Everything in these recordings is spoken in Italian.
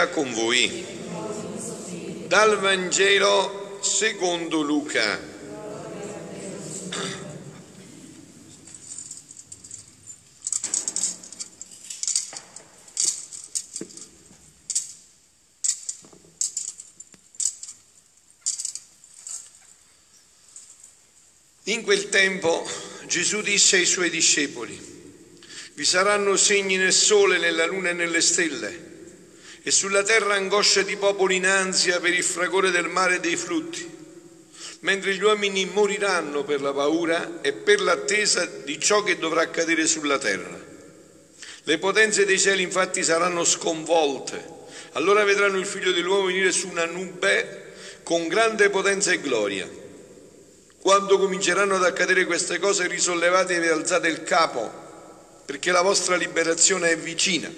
sia con voi. Dal Vangelo secondo Luca. In quel tempo Gesù disse ai suoi discepoli, vi saranno segni nel sole, nella luna e nelle stelle, e sulla terra angoscia di popoli in ansia per il fragore del mare e dei flutti, mentre gli uomini moriranno per la paura e per l'attesa di ciò che dovrà accadere sulla terra. Le potenze dei cieli infatti saranno sconvolte, allora vedranno il figlio dell'uomo venire su una nube con grande potenza e gloria. Quando cominceranno ad accadere queste cose, risollevatevi e alzate il capo, perché la vostra liberazione è vicina.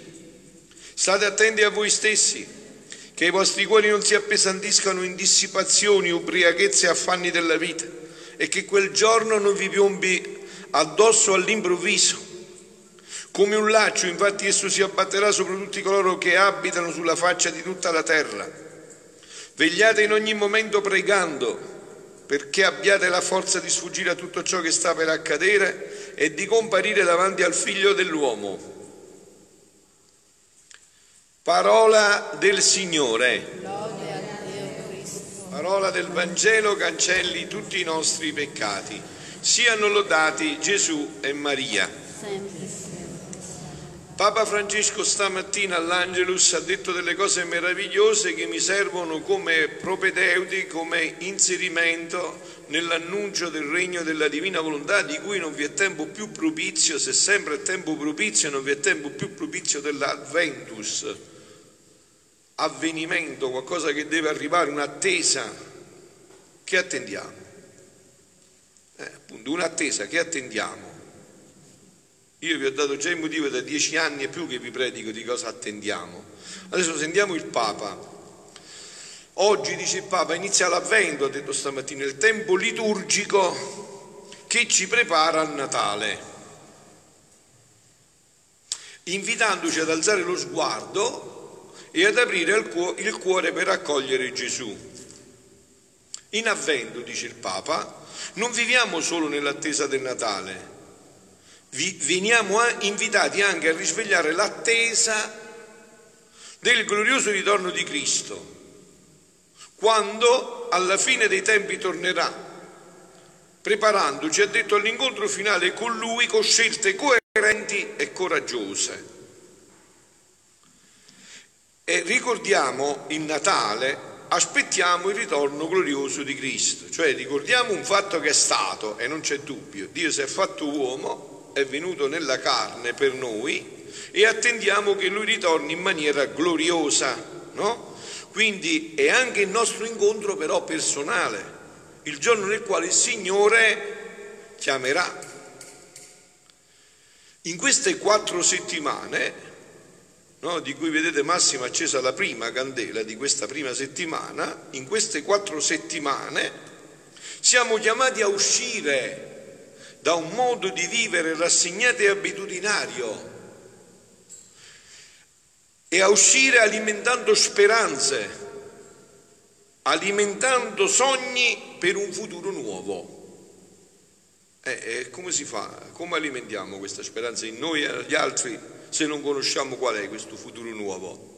State attenti a voi stessi, che i vostri cuori non si appesantiscano in dissipazioni, ubriachezze e affanni della vita, e che quel giorno non vi piombi addosso all'improvviso. Come un laccio, infatti, esso si abbatterà sopra tutti coloro che abitano sulla faccia di tutta la terra. Vegliate in ogni momento pregando perché abbiate la forza di sfuggire a tutto ciò che sta per accadere e di comparire davanti al figlio dell'uomo. Parola del Signore. Parola del Vangelo cancelli tutti i nostri peccati. Siano lodati Gesù e Maria. Papa Francesco stamattina all'Angelus ha detto delle cose meravigliose che mi servono come propedeuti, come inserimento nell'annuncio del regno della divina volontà di cui non vi è tempo più propizio, se sempre è tempo propizio non vi è tempo più propizio dell'Adventus, avvenimento, qualcosa che deve arrivare, un'attesa che attendiamo. Eh, appunto, un'attesa che attendiamo io vi ho dato già il motivo da dieci anni e più che vi predico di cosa attendiamo. Adesso sentiamo il Papa. Oggi, dice il Papa, inizia l'avvento, ha detto stamattina, il tempo liturgico che ci prepara al Natale, invitandoci ad alzare lo sguardo e ad aprire il cuore per accogliere Gesù. In avvento, dice il Papa, non viviamo solo nell'attesa del Natale, veniamo invitati anche a risvegliare l'attesa del glorioso ritorno di Cristo, quando alla fine dei tempi tornerà, preparandoci, ha detto, all'incontro finale con Lui con scelte coerenti e coraggiose. E ricordiamo il Natale, aspettiamo il ritorno glorioso di Cristo, cioè ricordiamo un fatto che è stato, e non c'è dubbio, Dio si è fatto uomo, è venuto nella carne per noi e attendiamo che lui ritorni in maniera gloriosa, no? Quindi è anche il nostro incontro però personale, il giorno nel quale il Signore chiamerà. In queste quattro settimane, no, di cui vedete Massimo accesa la prima candela di questa prima settimana, in queste quattro settimane siamo chiamati a uscire da un modo di vivere rassegnato e abitudinario e a uscire alimentando speranze, alimentando sogni per un futuro nuovo. E, e come si fa? Come alimentiamo questa speranza in noi e negli altri se non conosciamo qual è questo futuro nuovo?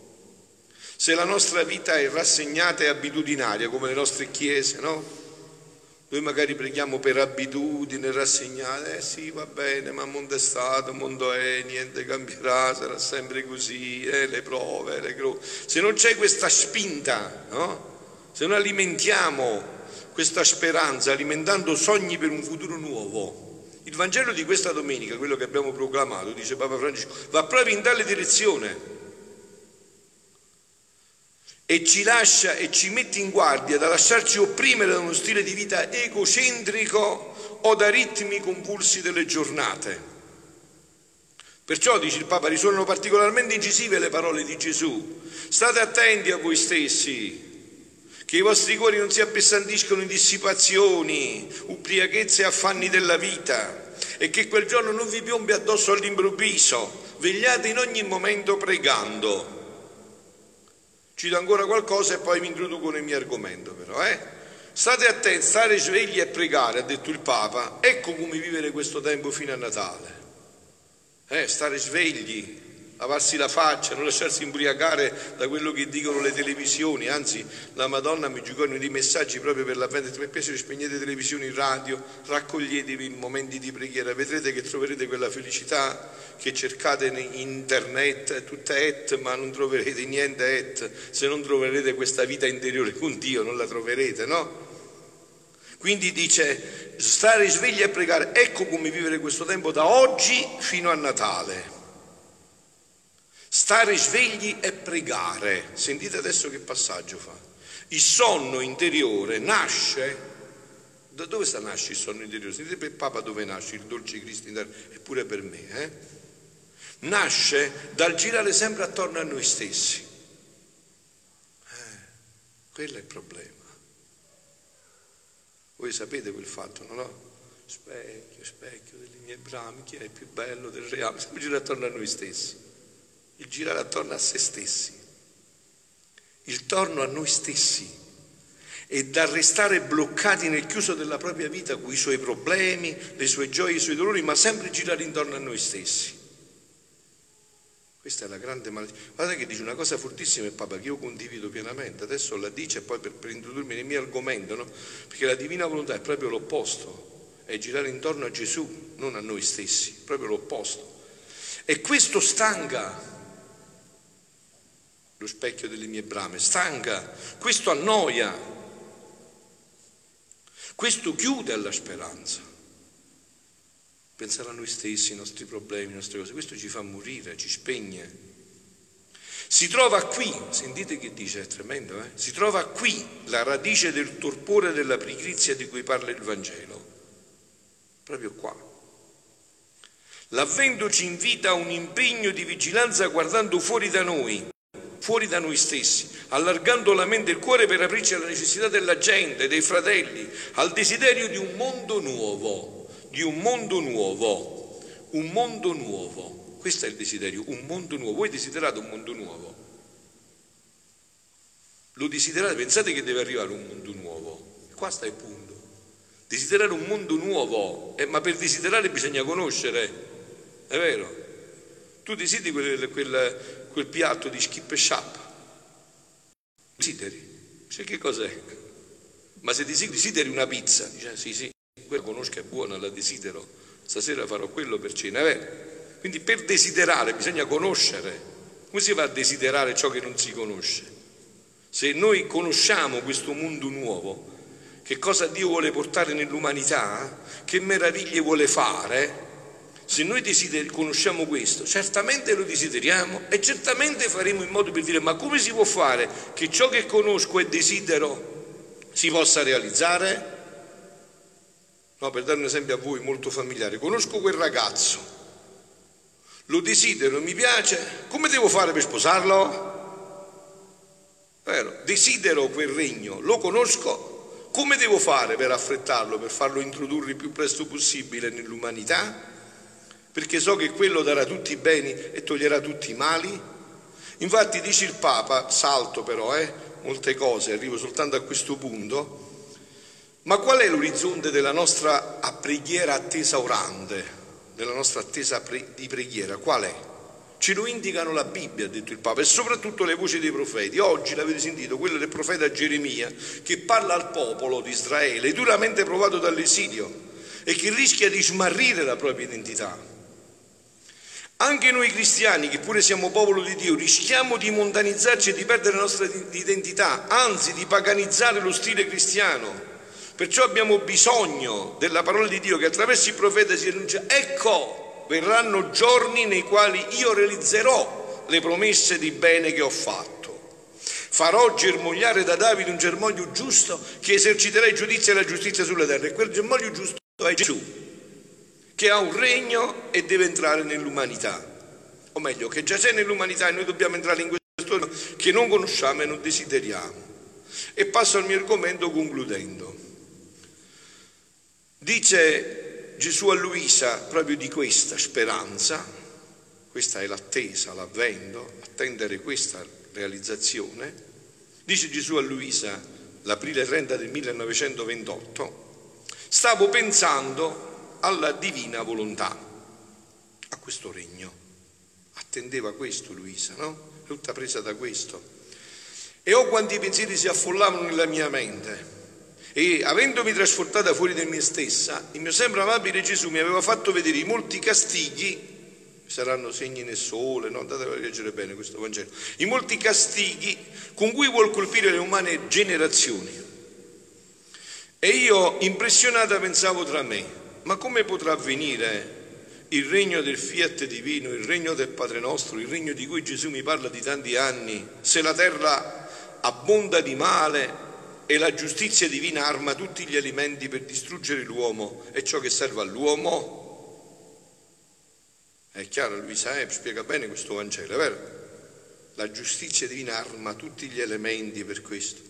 Se la nostra vita è rassegnata e abitudinaria come le nostre chiese, no? Noi magari preghiamo per abitudine, rassegnate, eh sì va bene, ma il mondo è stato, il mondo è, niente cambierà, sarà sempre così, eh, le prove, le croci. Se non c'è questa spinta, no? se non alimentiamo questa speranza, alimentando sogni per un futuro nuovo, il Vangelo di questa domenica, quello che abbiamo proclamato, dice Papa Francesco, va proprio in tale direzione e ci lascia e ci mette in guardia da lasciarci opprimere da uno stile di vita egocentrico o da ritmi convulsi delle giornate. Perciò, dice il Papa, risuonano particolarmente incisive le parole di Gesù. State attenti a voi stessi, che i vostri cuori non si appesantiscono in dissipazioni, ubriachezze e affanni della vita, e che quel giorno non vi piombi addosso all'improvviso. Vegliate in ogni momento pregando Cito ancora qualcosa e poi mi introduco nel mio argomento però, eh? State attenti, stare svegli e pregare, ha detto il Papa, ecco come vivere questo tempo fino a Natale. Eh, stare svegli, lavarsi la faccia, non lasciarsi imbriacare da quello che dicono le televisioni, anzi la Madonna mi giocano dei messaggi proprio per l'avvento, mi piace spegnete televisioni, radio, raccoglietevi in momenti di preghiera, vedrete che troverete quella felicità che cercate in internet, tutta et, ma non troverete niente et, se non troverete questa vita interiore con Dio non la troverete, no? Quindi dice, stare svegli e pregare, ecco come vivere questo tempo da oggi fino a Natale. Stare svegli e pregare. Sentite adesso che passaggio fa. Il sonno interiore nasce. Da dove sta nasce il sonno interiore? Sentite per Papa dove nasce il dolce Cristo interiore, eppure per me. Eh? Nasce dal girare sempre attorno a noi stessi. Eh, quello è il problema. Voi sapete quel fatto, no? Specchio, specchio delle mie brame, chi è il più bello del reame? Sempre girare attorno a noi stessi il girare attorno a se stessi, il torno a noi stessi e da restare bloccati nel chiuso della propria vita con i suoi problemi, le sue gioie, i suoi dolori, ma sempre girare intorno a noi stessi. Questa è la grande malattia. Guardate che dice una cosa fortissima il Papa che io condivido pienamente, adesso la dice poi per, per introdurmi nel mio argomento, no? perché la divina volontà è proprio l'opposto, è girare intorno a Gesù, non a noi stessi, proprio l'opposto. E questo stanca, lo specchio delle mie brame, stanca, questo annoia, questo chiude alla speranza. Pensare a noi stessi, ai nostri problemi, alle nostre cose, questo ci fa morire, ci spegne. Si trova qui, sentite che dice, è tremendo, eh? si trova qui la radice del torpore della pigrizia di cui parla il Vangelo, proprio qua. L'avvento ci invita a un impegno di vigilanza guardando fuori da noi, fuori da noi stessi, allargando la mente e il cuore per aprirci alla necessità della gente, dei fratelli, al desiderio di un mondo nuovo, di un mondo nuovo, un mondo nuovo. Questo è il desiderio, un mondo nuovo. Voi desiderate un mondo nuovo? Lo desiderate, pensate che deve arrivare un mondo nuovo. Qua sta il punto. Desiderare un mondo nuovo, eh, ma per desiderare bisogna conoscere, è vero? Tu desideri quel, quel, quel piatto di skip e shop. Desideri? Dice che cos'è? Ma se desideri una pizza, dice sì sì, quella conosco è buona, la desidero, stasera farò quello per cena, è Quindi per desiderare bisogna conoscere. Come si va a desiderare ciò che non si conosce? Se noi conosciamo questo mondo nuovo, che cosa Dio vuole portare nell'umanità, che meraviglie vuole fare, se noi desideri, conosciamo questo, certamente lo desideriamo e certamente faremo in modo per dire ma come si può fare che ciò che conosco e desidero si possa realizzare? No, per dare un esempio a voi molto familiare, conosco quel ragazzo, lo desidero, mi piace, come devo fare per sposarlo? Vero? Desidero quel regno, lo conosco, come devo fare per affrettarlo, per farlo introdurre il più presto possibile nell'umanità? Perché so che quello darà tutti i beni e toglierà tutti i mali? Infatti dice il Papa, salto però, eh, molte cose, arrivo soltanto a questo punto, ma qual è l'orizzonte della nostra preghiera attesa orante, della nostra attesa di preghiera? Qual è? Ce lo indicano la Bibbia, ha detto il Papa, e soprattutto le voci dei profeti. Oggi l'avete sentito, quello del profeta Geremia, che parla al popolo di Israele, duramente provato dall'esilio e che rischia di smarrire la propria identità. Anche noi cristiani, che pure siamo popolo di Dio, rischiamo di mondanizzarci e di perdere la nostra identità, anzi di paganizzare lo stile cristiano. Perciò abbiamo bisogno della parola di Dio che attraverso il profeta si annuncia, ecco, verranno giorni nei quali io realizzerò le promesse di bene che ho fatto. Farò germogliare da Davide un germoglio giusto che eserciterà il giudizio e la giustizia sulla terra. E quel germoglio giusto è Gesù che ha un regno e deve entrare nell'umanità. O meglio, che già c'è nell'umanità e noi dobbiamo entrare in questo regno che non conosciamo e non desideriamo. E passo al mio argomento concludendo. Dice Gesù a Luisa proprio di questa speranza, questa è l'attesa, l'avvento, attendere questa realizzazione, Dice Gesù a Luisa, l'aprile 30 del 1928, stavo pensando alla divina volontà, a questo regno. Attendeva questo Luisa, no? Tutta presa da questo. E ho quanti pensieri si affollavano nella mia mente. E avendomi trasportata fuori di me stessa, il mio sempre amabile Gesù mi aveva fatto vedere i molti castighi saranno segni nel sole, no? andate a leggere bene questo Vangelo, i molti castighi con cui vuol colpire le umane generazioni. E io, impressionata, pensavo tra me, ma come potrà avvenire il regno del fiat divino, il regno del Padre nostro, il regno di cui Gesù mi parla di tanti anni, se la terra abbonda di male e la giustizia divina arma tutti gli alimenti per distruggere l'uomo e ciò che serve all'uomo? È chiaro, Luisa Ep spiega bene questo Vangelo, è vero? La giustizia divina arma tutti gli elementi per questo.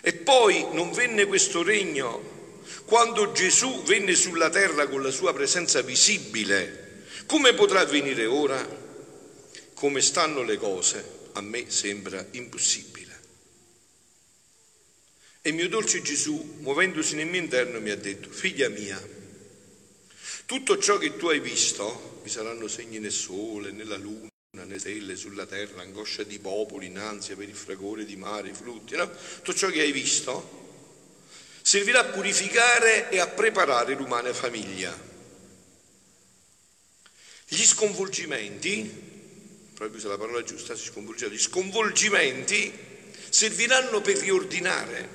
E poi non venne questo regno quando Gesù venne sulla terra con la sua presenza visibile. Come potrà venire ora? Come stanno le cose? A me sembra impossibile. E mio dolce Gesù, muovendosi nel mio interno, mi ha detto, figlia mia, tutto ciò che tu hai visto, vi saranno segni nel sole, nella luna, nelle stelle, sulla terra, angoscia di popoli, in ansia per il fragore di mare, i flutti, no? tutto ciò che hai visto servirà a purificare e a preparare l'umana famiglia. Gli sconvolgimenti, proprio se la parola giusta si sconvolgeva, gli sconvolgimenti serviranno per riordinare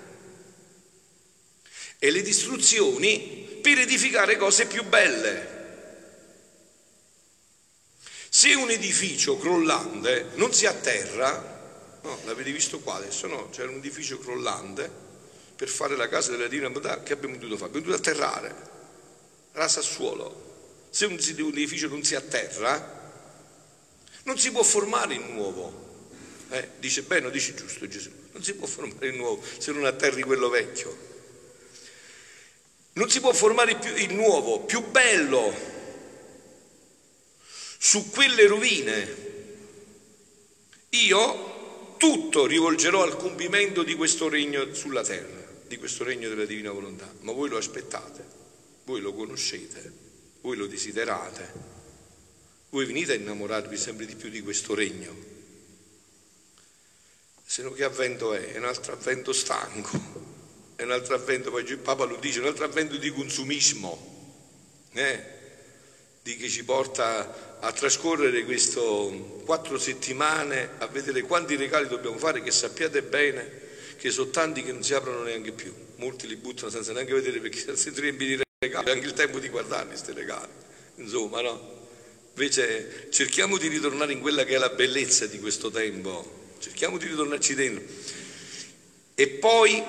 e le distruzioni per edificare cose più belle. Se un edificio crollante non si atterra, no, l'avete visto qua adesso, no? C'era un edificio crollante per fare la casa della Divina Bontà, che abbiamo dovuto fare? Abbiamo dovuto atterrare, rasa al suolo. Se un edificio non si atterra, non si può formare il nuovo. Eh, dice bene, dice giusto Gesù, non si può formare il nuovo se non atterri quello vecchio. Non si può formare il nuovo, più bello, su quelle rovine. Io tutto rivolgerò al compimento di questo regno sulla terra, di questo regno della divina volontà. Ma voi lo aspettate, voi lo conoscete, voi lo desiderate, voi venite a innamorarvi sempre di più di questo regno. Se no che avvento è? È un altro avvento stanco è un altro avvento, poi il Papa lo dice, un altro avvento di consumismo, eh? di che ci porta a trascorrere queste quattro settimane a vedere quanti regali dobbiamo fare, che sappiate bene che sono tanti che non si aprono neanche più, molti li buttano senza neanche vedere perché si riempie di regali, anche il tempo di guardarli questi regali, insomma no? Invece cerchiamo di ritornare in quella che è la bellezza di questo tempo, cerchiamo di ritornarci dentro. E poi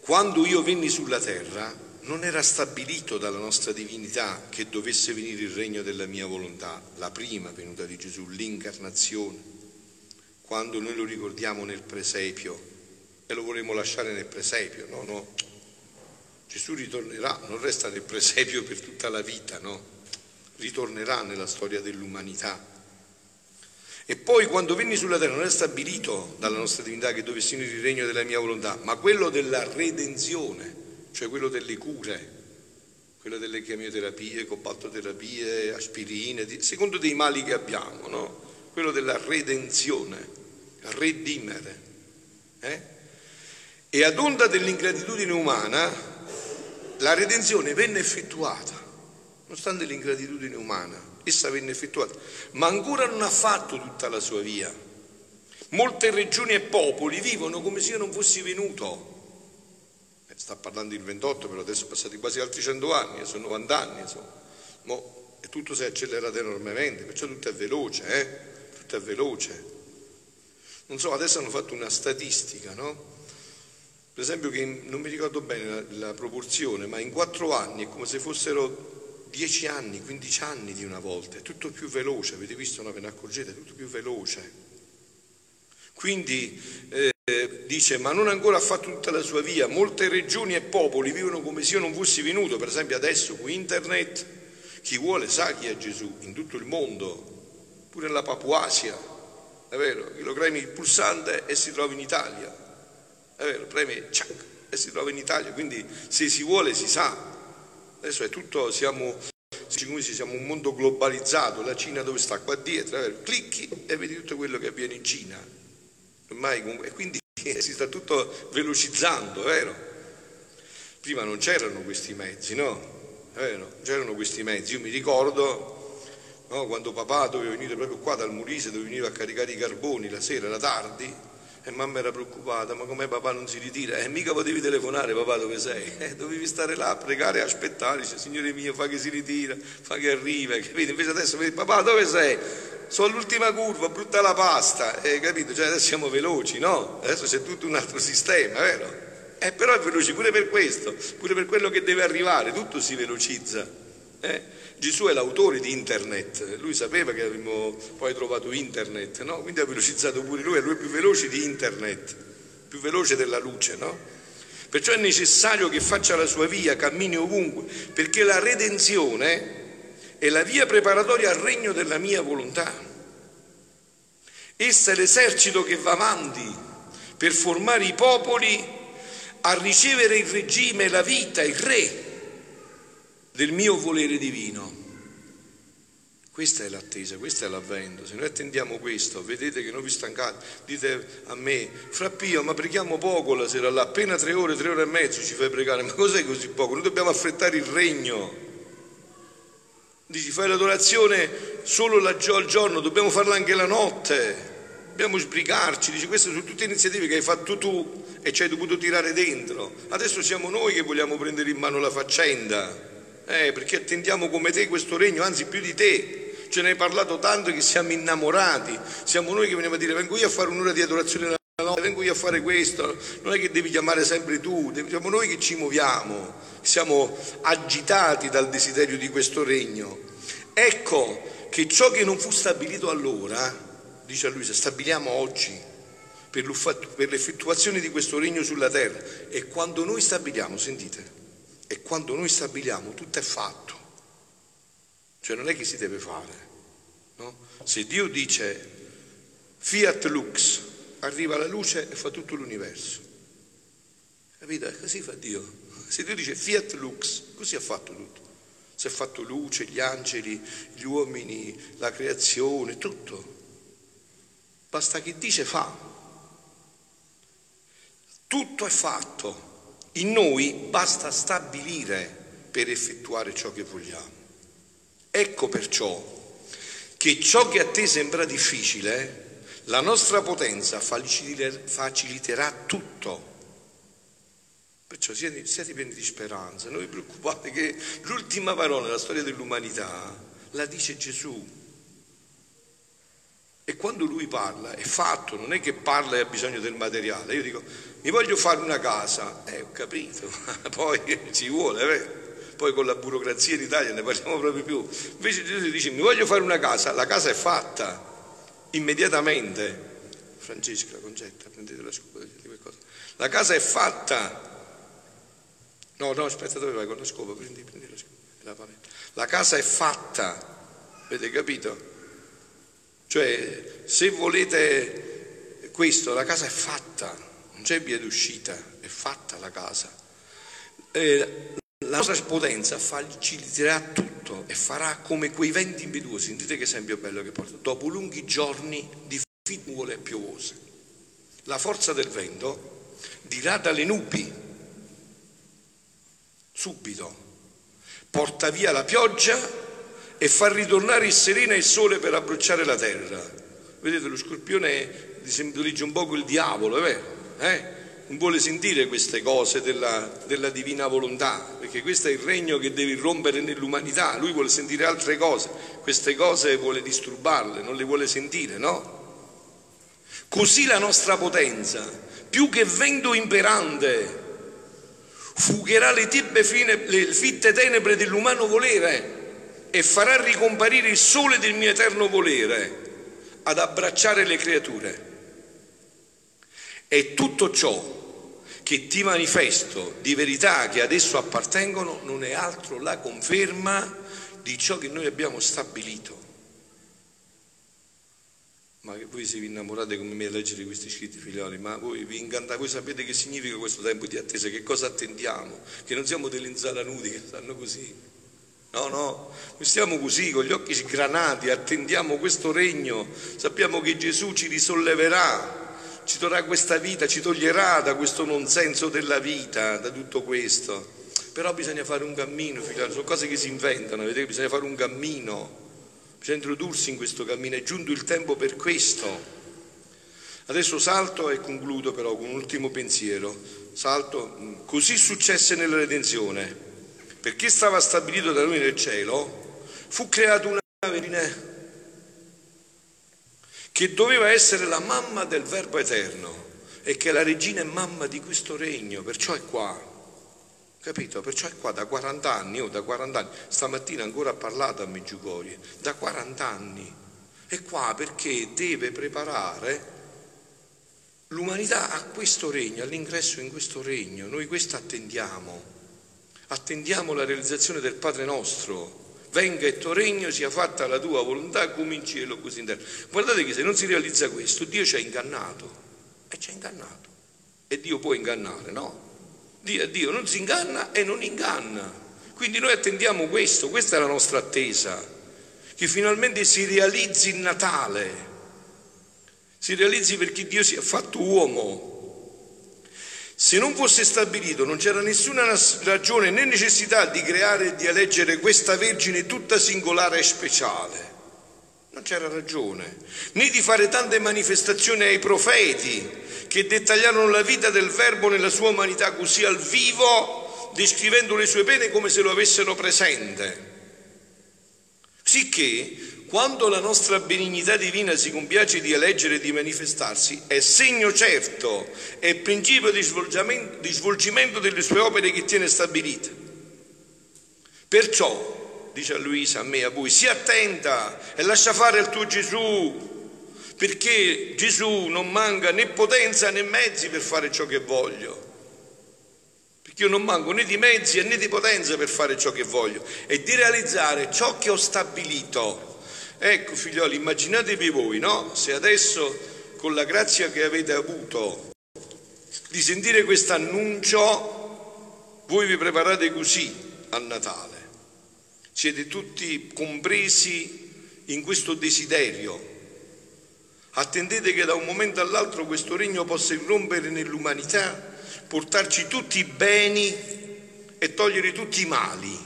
quando io venni sulla terra non era stabilito dalla nostra divinità che dovesse venire il regno della mia volontà, la prima venuta di Gesù, l'incarnazione, quando noi lo ricordiamo nel presepio e lo vorremmo lasciare nel presepio, no, no. Gesù ritornerà, non resta nel presepio per tutta la vita, no? Ritornerà nella storia dell'umanità. E poi quando venni sulla terra non è stabilito dalla nostra divinità che dovessi venire il regno della mia volontà, ma quello della redenzione, cioè quello delle cure, quello delle chemioterapie, cobaltoterapie, aspirine, secondo dei mali che abbiamo, no? quello della redenzione, redimere. Eh? E ad onda dell'ingratitudine umana, la redenzione venne effettuata, nonostante l'ingratitudine umana essa venne effettuata, ma ancora non ha fatto tutta la sua via. Molte regioni e popoli vivono come se io non fossi venuto. Eh, sta parlando il 28, però adesso sono passati quasi altri 100 anni, eh, sono 90 anni, insomma. Mo, e tutto si è accelerato enormemente, perciò tutto è veloce, eh? Tutto è veloce. Non so, adesso hanno fatto una statistica, no? Per esempio che non mi ricordo bene la, la proporzione, ma in quattro anni è come se fossero 10 anni, 15 anni di una volta, è tutto più veloce, avete visto, no, ve ne accorgete, è tutto più veloce. Quindi eh, dice, ma non ancora ha fatto tutta la sua via, molte regioni e popoli vivono come se io non fossi venuto, per esempio adesso con internet, chi vuole sa chi è Gesù in tutto il mondo, pure nella Papuasia, è vero? Lo premi il pulsante e si trova in Italia, è vero? Premi ciac, e si trova in Italia, quindi se si vuole si sa. Adesso è tutto, siamo, siamo un mondo globalizzato, la Cina dove sta? Qua dietro, vero? clicchi e vedi tutto quello che avviene in Cina. Ormai, e quindi si sta tutto velocizzando, è vero? Prima non c'erano questi mezzi, no? C'erano questi mezzi. Io mi ricordo no, quando papà doveva venire proprio qua dal Mulise, dove veniva a caricare i carboni la sera, era tardi, e mamma era preoccupata, ma come papà non si ritira? E mica potevi telefonare, papà dove sei? Eh, dovevi stare là a pregare e aspettare, dice, Signore mio, fa che si ritira, fa che arriva, capito? Invece adesso vedi, papà dove sei? Sono all'ultima curva, brutta la pasta, eh, capito? Cioè adesso siamo veloci, no? Adesso c'è tutto un altro sistema, vero? Eh, però è veloce pure per questo, pure per quello che deve arrivare, tutto si velocizza. Eh? Gesù è l'autore di internet, lui sapeva che avremmo poi trovato internet, no? quindi ha velocizzato pure lui, è lui più veloce di internet, più veloce della luce. No? Perciò è necessario che faccia la sua via, cammini ovunque, perché la redenzione è la via preparatoria al regno della mia volontà. Essa è l'esercito che va avanti per formare i popoli a ricevere il regime, la vita, il re del mio volere divino. Questa è l'attesa, questo è l'avvento. Se noi attendiamo questo, vedete che non vi stancate, dite a me, fra ma preghiamo poco la sera là, appena tre ore, tre ore e mezzo ci fai pregare, ma cos'è così poco? Noi dobbiamo affrettare il regno. Dici, fai l'adorazione solo al giorno, dobbiamo farla anche la notte, dobbiamo sbrigarci. Dici, queste sono tutte iniziative che hai fatto tu e ci hai dovuto tirare dentro. Adesso siamo noi che vogliamo prendere in mano la faccenda eh, perché attendiamo come te questo regno, anzi più di te. Ce ne hai parlato tanto che siamo innamorati, siamo noi che veniamo a dire vengo io a fare un'ora di adorazione la notte, vengo io a fare questo, non è che devi chiamare sempre tu, siamo noi che ci muoviamo, siamo agitati dal desiderio di questo regno. Ecco che ciò che non fu stabilito allora, dice a Luisa, stabiliamo oggi per l'effettuazione di questo regno sulla terra e quando noi stabiliamo, sentite, e quando noi stabiliamo tutto è fatto, cioè non è che si deve fare. No? Se Dio dice fiat lux, arriva la luce e fa tutto l'universo. Capito? Così fa Dio. Se Dio dice fiat lux, così ha fatto tutto. Si è fatto luce, gli angeli, gli uomini, la creazione, tutto. Basta che dice fa. Tutto è fatto. In noi basta stabilire per effettuare ciò che vogliamo. Ecco perciò che ciò che a te sembra difficile, la nostra potenza faciliterà tutto. Perciò siate, siate pieni di speranza, non vi preoccupate che l'ultima parola nella storia dell'umanità la dice Gesù. E quando lui parla è fatto, non è che parla e ha bisogno del materiale. Io dico, mi voglio fare una casa, eh ho capito, poi ci vuole, vero? Poi con la burocrazia in Italia ne parliamo proprio più. Invece Gesù dice, mi voglio fare una casa, la casa è fatta, immediatamente. Francesca, Concetta, prendete la scopa. La casa è fatta. No, no, aspetta, dove vai con la scopa? Prendi, prendi la scopa. La casa è fatta, avete capito? Cioè, se volete questo, la casa è fatta, c'è via d'uscita, è fatta la casa. Eh, la nostra potenza faciliterà tutto e farà come quei venti impetuosi. Sentite che esempio bello che porta. Dopo lunghi giorni di nuvole piovose, la forza del vento dirà dalle nubi, subito, porta via la pioggia e far ritornare il sereno e il sole per abbruciare la terra. Vedete, lo scorpione simboleggia un po' il diavolo, è vero? Eh? Non vuole sentire queste cose della, della divina volontà, perché questo è il regno che deve irrompere nell'umanità, lui vuole sentire altre cose, queste cose vuole disturbarle, non le vuole sentire, no? Così la nostra potenza, più che vento imperante, fugherà le, fine, le fitte tenebre dell'umano volere e farà ricomparire il sole del mio eterno volere ad abbracciare le creature. E tutto ciò che ti manifesto di verità che adesso appartengono non è altro la conferma di ciò che noi abbiamo stabilito. Ma voi se vi innamorate come me a leggere questi scritti figlioli, ma voi vi incantate, voi sapete che significa questo tempo di attesa, che cosa attendiamo? Che non siamo delle inzala nudi che stanno così. No, no, noi stiamo così con gli occhi sgranati, attendiamo questo regno, sappiamo che Gesù ci risolleverà, ci darà questa vita, ci toglierà da questo non senso della vita, da tutto questo. Però bisogna fare un cammino, figlioli, sono cose che si inventano, vedete, bisogna fare un cammino bisogna introdursi in questo cammino, è giunto il tempo per questo. Adesso salto e concludo però con un ultimo pensiero. Salto, così successe nella redenzione. Perché stava stabilito da noi nel cielo, fu creata una vergine che doveva essere la mamma del Verbo eterno e che la regina è mamma di questo regno, perciò è qua. Capito? Perciò è qua da 40 anni, o oh, da 40 anni, stamattina ancora ha parlato a Meggiugorie, da 40 anni. È qua perché deve preparare l'umanità a questo regno, all'ingresso in questo regno. Noi questo attendiamo. Attendiamo la realizzazione del Padre nostro. Venga il tuo regno, sia fatta la tua volontà come in cielo così in terra. Guardate che se non si realizza questo, Dio ci ha ingannato. E ci ha ingannato. E Dio può ingannare, no? Dio, Dio non si inganna e non inganna. Quindi noi attendiamo questo, questa è la nostra attesa, che finalmente si realizzi il Natale, si realizzi perché Dio si è fatto uomo. Se non fosse stabilito, non c'era nessuna ragione né necessità di creare e di eleggere questa Vergine tutta singolare e speciale. Non c'era ragione, né di fare tante manifestazioni ai profeti che dettagliarono la vita del Verbo nella sua umanità così al vivo, descrivendo le sue pene come se lo avessero presente. Sicché, quando la nostra benignità divina si compiace di eleggere e di manifestarsi, è segno certo, è principio di svolgimento, di svolgimento delle sue opere che tiene stabilite. Perciò, dice a Luisa, a me, a voi, sii attenta e lascia fare il tuo Gesù perché Gesù non manca né potenza né mezzi per fare ciò che voglio. Perché io non manco né di mezzi né di potenza per fare ciò che voglio e di realizzare ciò che ho stabilito. Ecco, figlioli, immaginatevi voi, no? Se adesso con la grazia che avete avuto di sentire questo annuncio, voi vi preparate così a Natale. Siete tutti compresi in questo desiderio Attendete che da un momento all'altro questo regno possa irrompere nell'umanità, portarci tutti i beni e togliere tutti i mali.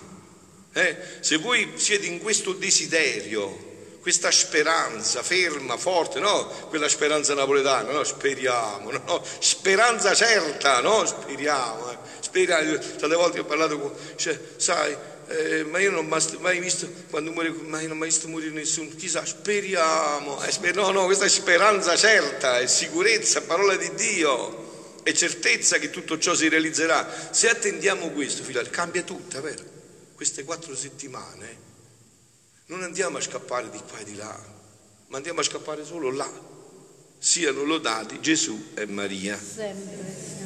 Eh? Se voi siete in questo desiderio, questa speranza ferma, forte, no? Quella speranza napoletana, no? Speriamo, no? Speranza certa, no? Speriamo, eh? Speriamo. Tante volte ho parlato con, cioè, sai, eh, ma io non ho mai visto, quando muore, mai, non ho mai visto morire nessuno, chissà, speriamo, eh, sper- no, no, questa è speranza certa, è sicurezza, parola di Dio, è certezza che tutto ciò si realizzerà. Se attendiamo questo, figlioli, cambia tutto, vero? Queste quattro settimane non andiamo a scappare di qua e di là, ma andiamo a scappare solo là. Siano lodati Gesù e Maria. Sempre.